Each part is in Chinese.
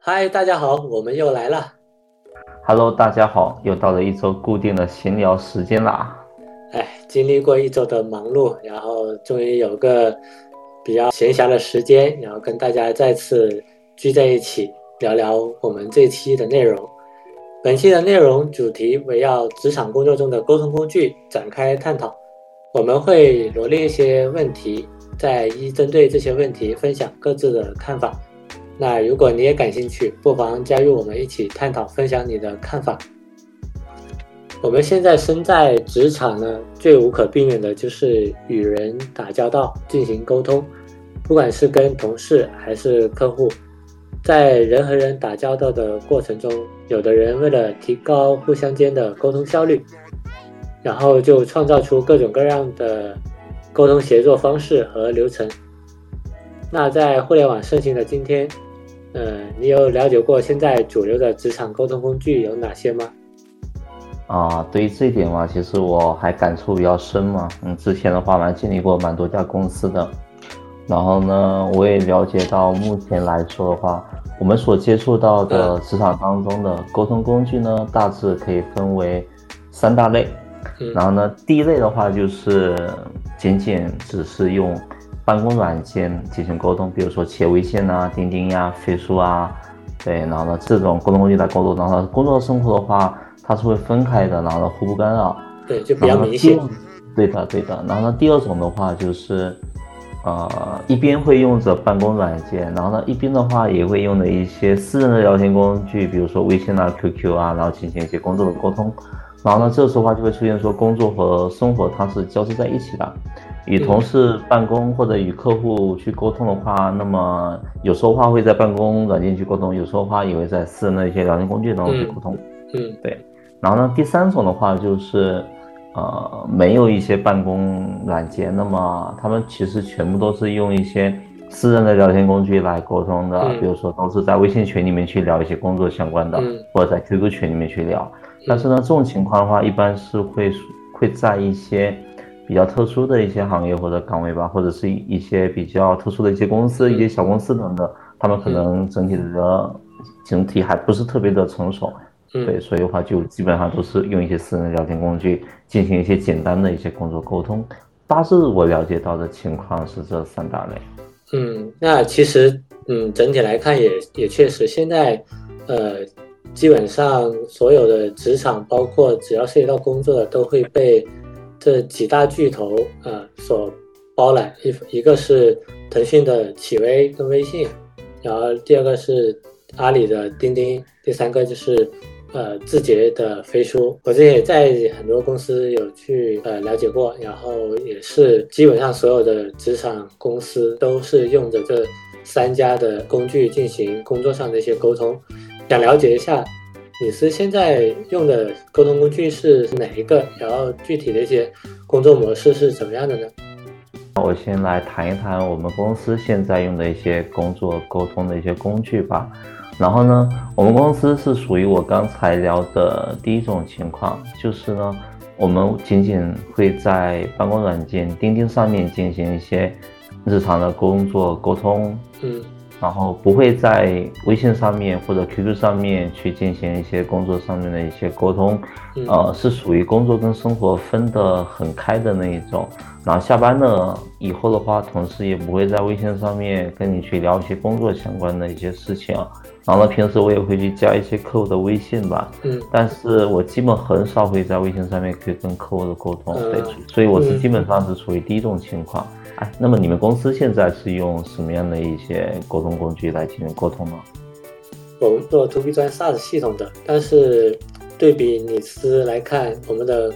嗨，大家好，我们又来了。Hello，大家好，又到了一周固定的闲聊时间啦。哎，经历过一周的忙碌，然后终于有个比较闲暇的时间，然后跟大家再次聚在一起聊聊我们这期的内容。本期的内容主题围绕职场工作中的沟通工具展开探讨，我们会罗列一些问题，再一针对这些问题分享各自的看法。那如果你也感兴趣，不妨加入我们一起探讨、分享你的看法。我们现在身在职场呢，最无可避免的就是与人打交道、进行沟通，不管是跟同事还是客户，在人和人打交道的过程中，有的人为了提高互相间的沟通效率，然后就创造出各种各样的沟通协作方式和流程。那在互联网盛行的今天，嗯，你有了解过现在主流的职场沟通工具有哪些吗？啊，对于这一点嘛，其实我还感触比较深嘛。嗯，之前的话蛮经历过蛮多家公司的，然后呢，我也了解到目前来说的话，我们所接触到的职场当中的沟通工具呢，大致可以分为三大类。然后呢，第一类的话就是仅仅只是用。办公软件进行沟通，比如说企业微信啊、钉钉呀、飞书啊，对，然后呢这种沟通工具来沟通，然后工作生活的话，它是会分开的，然后呢互不干扰，对，就比较明显。对的，对的。然后呢第二种的话就是，呃，一边会用着办公软件，然后呢一边的话也会用的一些私人的聊天工具，比如说微信啊、QQ 啊，然后进行一些工作的沟通。然后呢这时候的话就会出现说工作和生活它是交织在一起的。与同事办公或者与客户去沟通的话，那么有时候话会在办公软件去沟通，有时候话也会在私人的一些聊天工具当中去沟通。嗯，对。然后呢，第三种的话就是，呃，没有一些办公软件，那么他们其实全部都是用一些私人的聊天工具来沟通的，比如说都是在微信群里面去聊一些工作相关的，或者在 QQ 群里面去聊。但是呢，这种情况的话，一般是会会在一些。比较特殊的一些行业或者岗位吧，或者是一些比较特殊的一些公司、一些小公司等等，他们可能整体的整体还不是特别的成熟，对，所以的话就基本上都是用一些私人聊天工具进行一些简单的一些工作沟通。大致我了解到的情况是这三大类。嗯，那其实嗯整体来看也也确实，现在呃基本上所有的职场，包括只要涉及到工作的，都会被。这几大巨头啊所包揽一一个是腾讯的企微跟微信，然后第二个是阿里的钉钉，第三个就是呃字节的飞书。我之前也在很多公司有去呃了解过，然后也是基本上所有的职场公司都是用着这三家的工具进行工作上的一些沟通。想了解一下。你是现在用的沟通工具是哪一个？然后具体的一些工作模式是怎么样的呢？我先来谈一谈我们公司现在用的一些工作沟通的一些工具吧。然后呢，我们公司是属于我刚才聊的第一种情况，就是呢，我们仅仅会在办公软件钉钉上面进行一些日常的工作沟通。嗯。然后不会在微信上面或者 QQ 上面去进行一些工作上面的一些沟通，呃，是属于工作跟生活分得很开的那一种。然后下班了以后的话，同事也不会在微信上面跟你去聊一些工作相关的一些事情。然后呢，平时我也会去加一些客户的微信吧，嗯，但是我基本很少会在微信上面去跟客户的沟通，对，所以我是基本上是处于第一种情况。哎，那么你们公司现在是用什么样的一些沟通工具来进行沟通呢？我们做 To B 端 SaaS 系统的，但是对比你司来看，我们的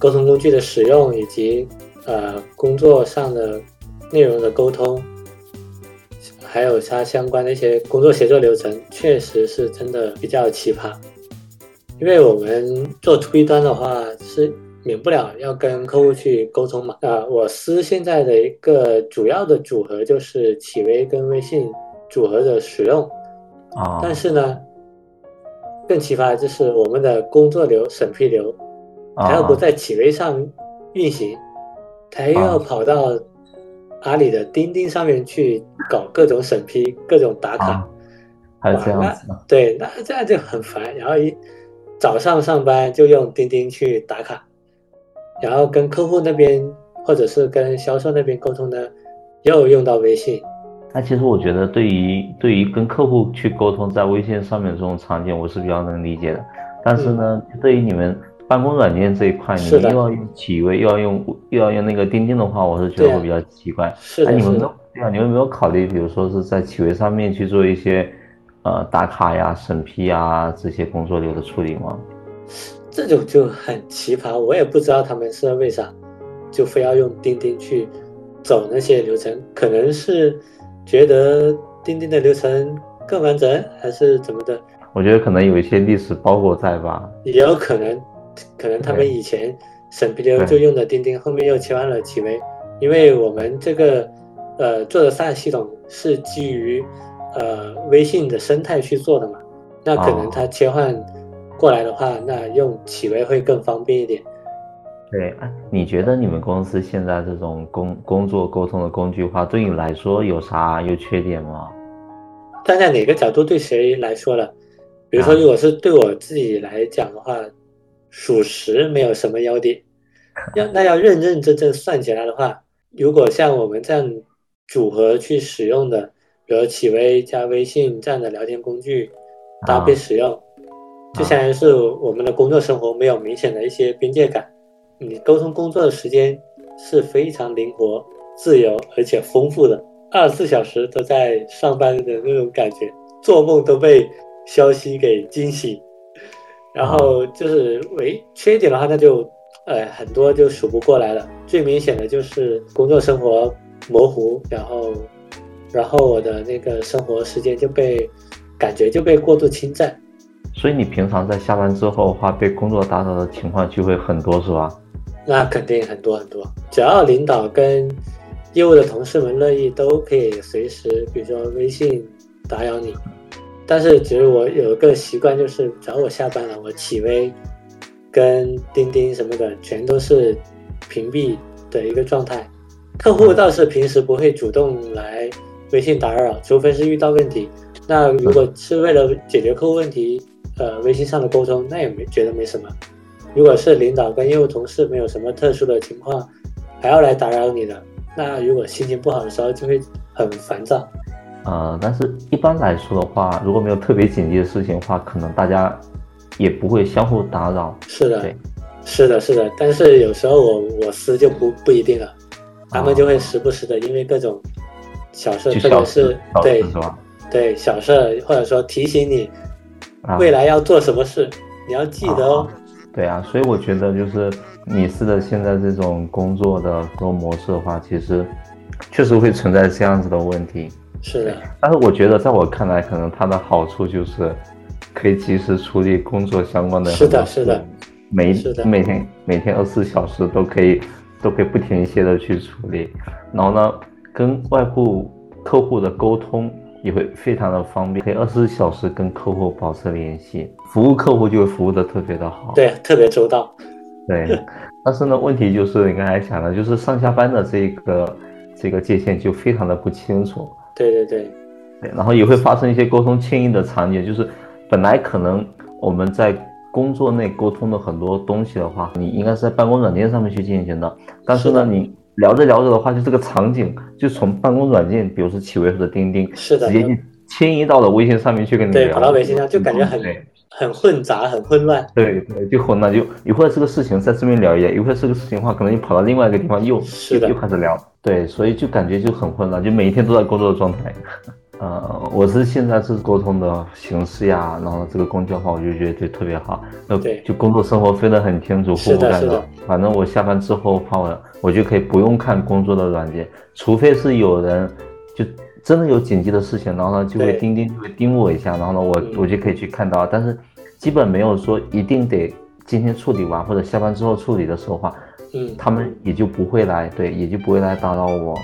沟通工具的使用以及呃工作上的内容的沟通，还有它相关的一些工作协作流程，确实是真的比较奇葩。因为我们做 To B 端的话是。免不了要跟客户去沟通嘛？啊，我司现在的一个主要的组合就是企微跟微信组合的使用啊。但是呢，更奇葩的就是我们的工作流、审批流，还要不在企微上运行，他又要跑到阿里的钉钉上面去搞各种审批、各种打卡，还有这样子。对，那这样就很烦。然后一早上上班就用钉钉去打卡，然后跟客户那边或者是跟销售那边沟通呢，又用到微信。那其实我觉得，对于对于跟客户去沟通在微信上面这种场景，我是比较能理解的。但是呢，对于你们办公软件这一块，你们又要用企微，又要用又要用那个钉钉的话，我是觉得会比较奇怪。是的，你们都对啊，你们没有考虑，比如说是在企微上面去做一些呃打卡呀、审批呀这些工作流的处理吗？这种就很奇葩，我也不知道他们是为啥就非要用钉钉去走那些流程，可能是。觉得钉钉的流程更完整，还是怎么的？我觉得可能有一些历史包裹在吧。也有可能，可能他们以前审批流就用的钉钉，后面又切换了企微。因为我们这个呃做的 SaaS 系统是基于呃微信的生态去做的嘛，那可能它切换过来的话，那用企微会更方便一点。对，啊，你觉得你们公司现在这种工工作沟通的工具化，对你来说有啥优缺点吗？站在哪个角度对谁来说了？比如说，如果是对我自己来讲的话，属实没有什么优点。要 那要认认真真算起来的话，如果像我们这样组合去使用的，比如企微加微信这样的聊天工具搭配使用，就就相当于是我们的工作生活没有明显的一些边界感。你沟通工作的时间是非常灵活、自由而且丰富的，二十四小时都在上班的那种感觉，做梦都被消息给惊醒。然后就是唯缺点的话，那就呃很多就数不过来了。最明显的就是工作生活模糊，然后然后我的那个生活时间就被感觉就被过度侵占。所以你平常在下班之后的话，被工作打扰的情况就会很多，是吧？那肯定很多很多，只要领导跟业务的同事们乐意，都可以随时，比如说微信打扰你。但是其实我有一个习惯，就是只要我下班了，我企微跟钉钉什么的全都是屏蔽的一个状态。客户倒是平时不会主动来微信打扰，除非是遇到问题。那如果是为了解决客户问题，呃，微信上的沟通，那也没觉得没什么。如果是领导跟业务同事没有什么特殊的情况，还要来打扰你的，那如果心情不好的时候就会很烦躁。呃，但是一般来说的话，如果没有特别紧急的事情的话，可能大家也不会相互打扰。是的，是的，是的。但是有时候我我司就不不一定了，他们就会时不时的因为各种小事，特别是对对小事，或者说提醒你未来要做什么事，你要记得哦。对啊，所以我觉得就是米斯的现在这种工作的这种模式的话，其实确实会存在这样子的问题。是的，但是我觉得在我看来，可能它的好处就是可以及时处理工作相关的。是的，是的，每每天每天二十四小时都可以都可以不停歇的去处理，然后呢，跟外部客户的沟通。也会非常的方便，可以二十四小时跟客户保持联系，服务客户就会服务的特别的好，对，特别周到。对，但是呢，问题就是你刚才讲的，就是上下班的这个这个界限就非常的不清楚。对对对，对，然后也会发生一些沟通迁移的场景，就是本来可能我们在工作内沟通的很多东西的话，你应该是在办公软件上面去进行的，但是呢，你。聊着聊着的话，就这个场景就从办公软件，比如说企微或者钉钉，是的，直接就迁移到了微信上面去跟你聊。对，跑到微信上就感觉很很混杂，很混乱。对对，就混乱，就一会儿这个事情在这边聊一下，一会儿这个事情的话，可能你跑到另外一个地方又是的又开始聊。对，所以就感觉就很混乱，就每一天都在工作的状态。呃，我是现在是沟通的形式呀，然后这个工具的话，我就觉得就特别好，那就工作生活分得很清楚，互不干扰。反正我下班之后的话，我我就可以不用看工作的软件，除非是有人就真的有紧急的事情，然后呢就会钉钉就会盯我一下，然后呢我我就可以去看到。但是基本没有说一定得今天处理完或者下班之后处理的时候话，嗯，他们也就不会来，对，也就不会来打扰我。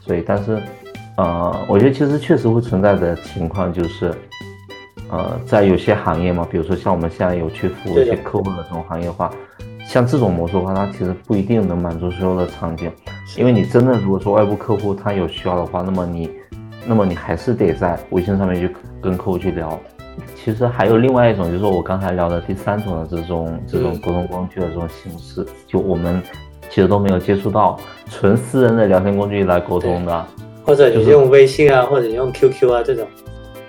所以，但是。呃，我觉得其实确实会存在的情况就是，呃，在有些行业嘛，比如说像我们现在有去服务一些客户的这种行业的话，像这种模式的话，它其实不一定能满足所有的场景，因为你真的如果说外部客户他有需要的话，那么你，那么你还是得在微信上面去跟客户去聊。其实还有另外一种，就是我刚才聊的第三种的这种这种沟通工具的这种形式，就我们其实都没有接触到纯私人的聊天工具来沟通的，或者你用微信啊，或者用 QQ 啊这种。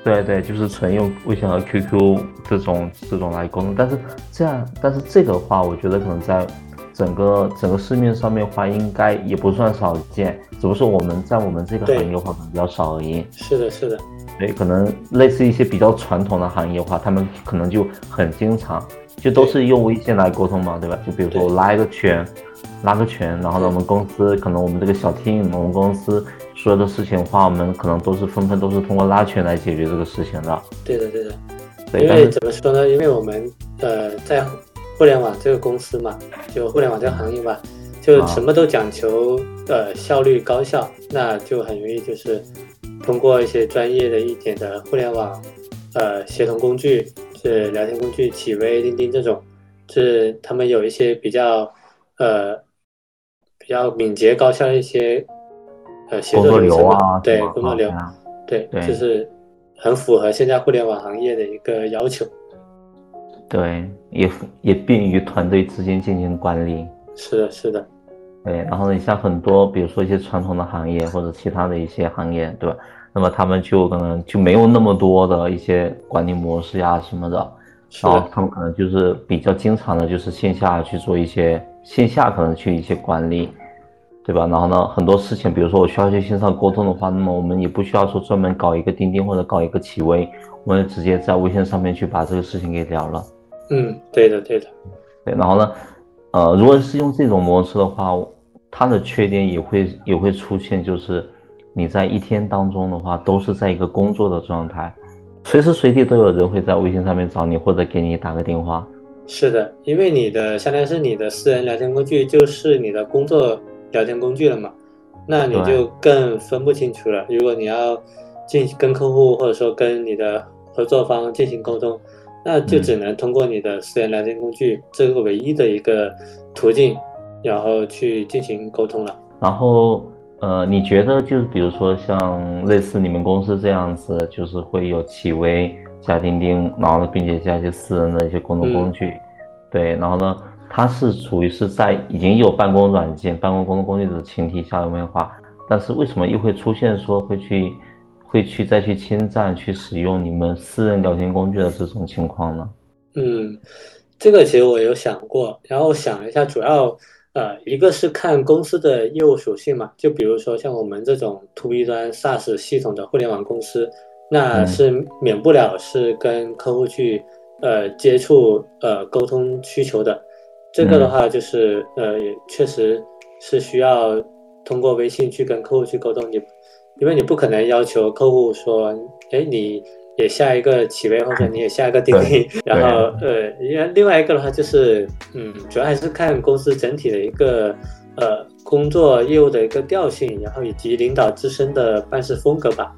对对，就是纯用微信和 QQ 这种这种来沟通，但是这样，但是这个话，我觉得可能在整个整个市面上面话，应该也不算少见，只不过是我们在我们这个行业话可能比较少而已。是的，是的。对，可能类似一些比较传统的行业话，他们可能就很经常，就都是用微信来沟通嘛，对吧？就比如说我拉一个群，拉个群，然后呢，我们公司可能我们这个小 team，我们公司。所有的事情的话，我们可能都是纷纷都是通过拉群来解决这个事情的。对的，对的。因为怎么说呢？因为我们呃在互联网这个公司嘛，就互联网这个行业吧，就什么都讲求呃效率高效，那就很容易就是通过一些专业的一点的互联网呃协同工具，是聊天工具，企微、钉钉这种，是他们有一些比较呃比较敏捷高效的一些。工作流啊，对工作流，对，就是很符合现在互联网行业的一个要求。对，也也便于团队之间进行管理。是的，是的。对，然后你像很多，比如说一些传统的行业或者其他的一些行业，对吧？那么他们就可能就没有那么多的一些管理模式呀什么的，然后他们可能就是比较经常的，就是线下去做一些线下可能去一些管理。对吧？然后呢，很多事情，比如说我需要去线上沟通的话，那么我们也不需要说专门搞一个钉钉或者搞一个企微，我们直接在微信上面去把这个事情给聊了。嗯，对的，对的。对，然后呢，呃，如果是用这种模式的话，它的缺点也会也会出现，就是你在一天当中的话，都是在一个工作的状态，随时随地都有人会在微信上面找你或者给你打个电话。是的，因为你的相当于是你的私人聊天工具，就是你的工作。聊天工具了嘛，那你就更分不清楚了。如果你要进跟客户或者说跟你的合作方进行沟通，那就只能通过你的私人聊天工具这个唯一的一个途径，然后去进行沟通了。然后，呃，你觉得就是比如说像类似你们公司这样子，就是会有企微加钉钉，然后呢，并且加一些私人的一些沟通工具，对，然后呢？它是处于是在已经有办公软件、办公工作工具的前提下有没有话？但是为什么又会出现说会去会去再去侵占、去使用你们私人聊天工具的这种情况呢？嗯，这个其实我有想过，然后想了一下，主要呃一个是看公司的业务属性嘛，就比如说像我们这种 To B 端 SaaS 系统的互联网公司，那是免不了是跟客户去呃接触呃沟通需求的。这个的话就是，呃，也确实是需要通过微信去跟客户去沟通，你，因为你不可能要求客户说，哎，你也下一个企微或者你也下一个钉钉，然后，呃，另外一个的话就是，嗯，主要还是看公司整体的一个，呃，工作业务的一个调性，然后以及领导自身的办事风格吧，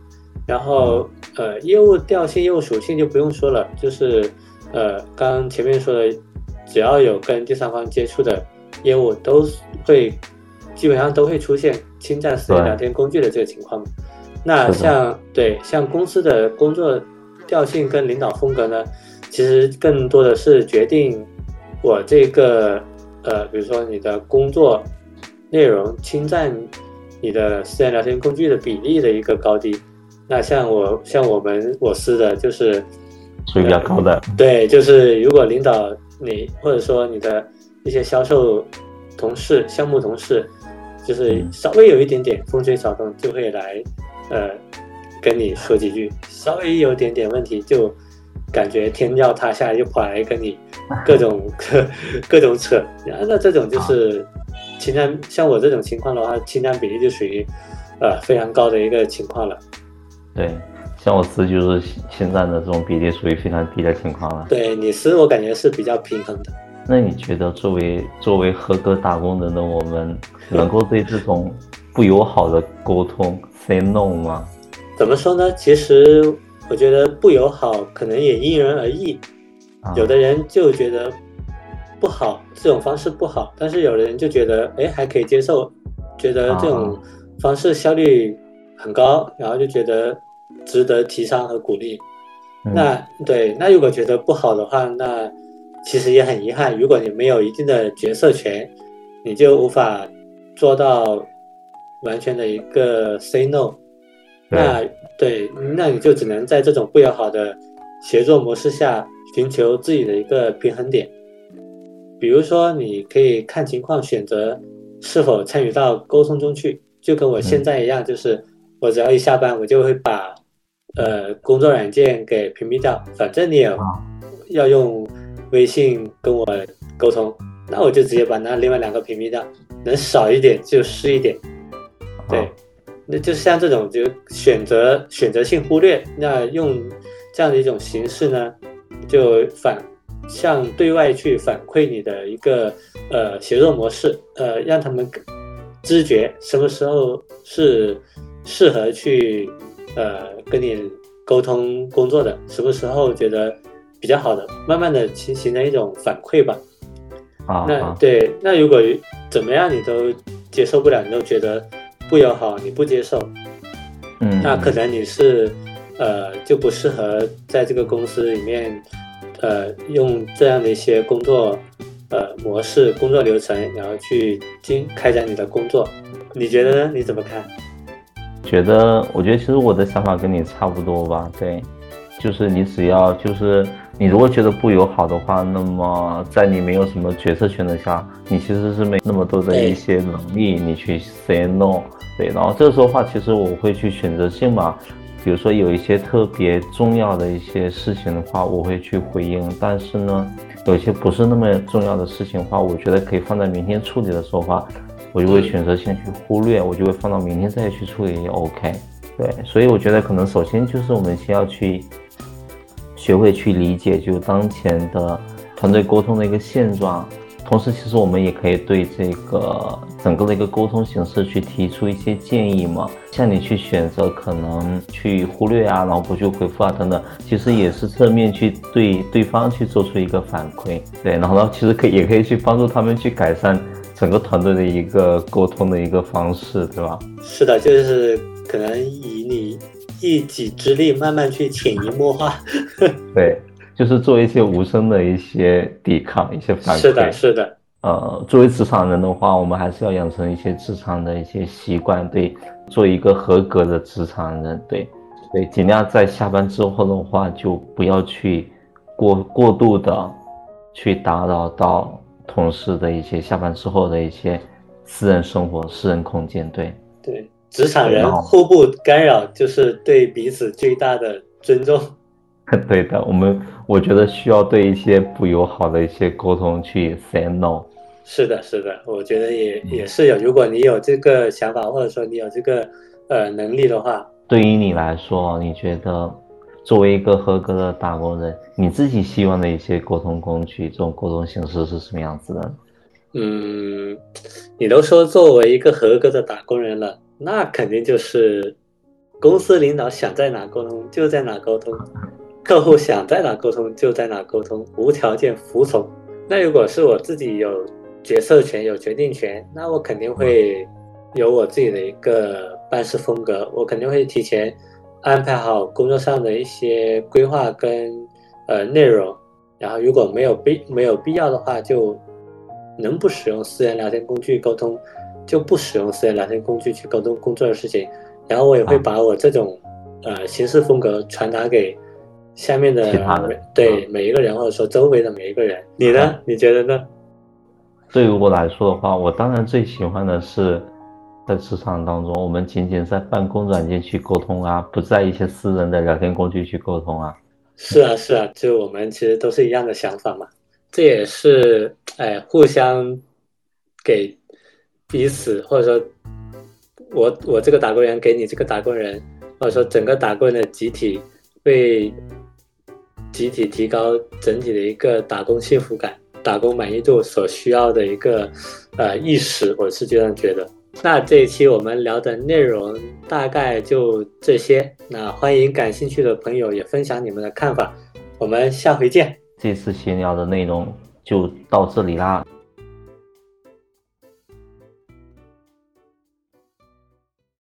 然后，呃，业务调性、业务属性就不用说了，就是，呃，刚前面说的。只要有跟第三方接触的业务，都会基本上都会出现侵占私人聊天工具的这个情况。那像对像公司的工作调性跟领导风格呢，其实更多的是决定我这个呃，比如说你的工作内容侵占你的私人聊天工具的比例的一个高低。那像我像我们我司的就是属于比较高的，对，就是如果领导。你或者说你的一些销售同事、项目同事，就是稍微有一点点风吹草动，就会来，呃，跟你说几句；稍微有点点问题，就感觉天要塌下来，就跑来跟你各种 各各种扯。然后那这种就是侵占，像我这种情况的话，侵占比例就属于呃非常高的一个情况了。对。像我司就是现在的这种比例属于非常低的情况了。对你司，我感觉是比较平衡的。那你觉得作为作为合格打工人的我们，能够对这种不友好的沟通 say no 吗？怎么说呢？其实我觉得不友好可能也因人而异。有的人就觉得不好，这种方式不好，但是有的人就觉得，哎，还可以接受，觉得这种方式效率很高，然后就觉得值得提倡和鼓励。那对，那如果觉得不好的话，那其实也很遗憾。如果你没有一定的决策权，你就无法做到完全的一个 say no。那对，那你就只能在这种不友好的协作模式下寻求自己的一个平衡点。比如说，你可以看情况选择是否参与到沟通中去，就跟我现在一样，就是我只要一下班，我就会把。呃，工作软件给屏蔽掉，反正你也要用微信跟我沟通，那我就直接把那另外两个屏蔽掉，能少一点就是一点。对，那就像这种就选择选择性忽略，那用这样的一种形式呢，就反向对外去反馈你的一个呃协作模式，呃，让他们知觉什么时候是适合去。呃，跟你沟通工作的，什么时候觉得比较好的，慢慢的形形成一种反馈吧。啊，那对，那如果怎么样你都接受不了，你都觉得不友好，你不接受，嗯，那可能你是呃就不适合在这个公司里面，呃，用这样的一些工作呃模式、工作流程，然后去经开展你的工作，你觉得呢？你怎么看？觉得，我觉得其实我的想法跟你差不多吧。对，就是你只要就是你如果觉得不友好的话，那么在你没有什么决策权的下，你其实是没那么多的一些能力，你去 say no。对，然后这个时候的话，其实我会去选择性嘛，比如说有一些特别重要的一些事情的话，我会去回应。但是呢，有一些不是那么重要的事情的话，我觉得可以放在明天处理的时候话。我就会选择先去忽略，我就会放到明天再去处理也。OK，对，所以我觉得可能首先就是我们先要去学会去理解，就当前的团队沟通的一个现状。同时，其实我们也可以对这个整个的一个沟通形式去提出一些建议嘛。像你去选择可能去忽略啊，然后不去回复啊等等，其实也是侧面去对对方去做出一个反馈。对，然后呢，其实可以也可以去帮助他们去改善。整个团队的一个沟通的一个方式，对吧？是的，就是可能以你一己之力慢慢去潜移默化。对，就是做一些无声的一些抵抗，一些反馈。是的，是的。呃，作为职场人的话，我们还是要养成一些职场的一些习惯，对，做一个合格的职场人，对，对，尽量在下班之后的话，就不要去过过度的去打扰到。同事的一些下班之后的一些私人生活、私人空间，对对，职场人互不干扰，就是对彼此最大的尊重。对的，我们我觉得需要对一些不友好的一些沟通去 say no。是的，是的，我觉得也也是有。如果你有这个想法，或者说你有这个呃能力的话，对于你来说，你觉得？作为一个合格的打工人，你自己希望的一些沟通工具，这种沟通形式是什么样子的？嗯，你都说作为一个合格的打工人了，那肯定就是公司领导想在哪沟通就在哪沟通，客户想在哪沟通就在哪沟通，无条件服从。那如果是我自己有决策权、有决定权，那我肯定会有我自己的一个办事风格，我肯定会提前。安排好工作上的一些规划跟呃内容，然后如果没有必没有必要的话，就能不使用私人聊天工具沟通，就不使用私人聊天工具去沟通工作的事情。然后我也会把我这种呃行事风格传达给下面的对每一个人，或者说周围的每一个人。你呢？你觉得呢？对于我来说的话，我当然最喜欢的是。在职场当中，我们仅仅在办公软件去沟通啊，不在一些私人的聊天工具去沟通啊。是啊，是啊，就我们其实都是一样的想法嘛。这也是哎，互相给彼此，或者说，我我这个打工人给你这个打工人，或者说整个打工人的集体，为集体提高整体的一个打工幸福感、打工满意度所需要的一个呃意识，我是这样觉得。那这一期我们聊的内容大概就这些。那欢迎感兴趣的朋友也分享你们的看法。我们下回见。这次闲聊的内容就到这里啦。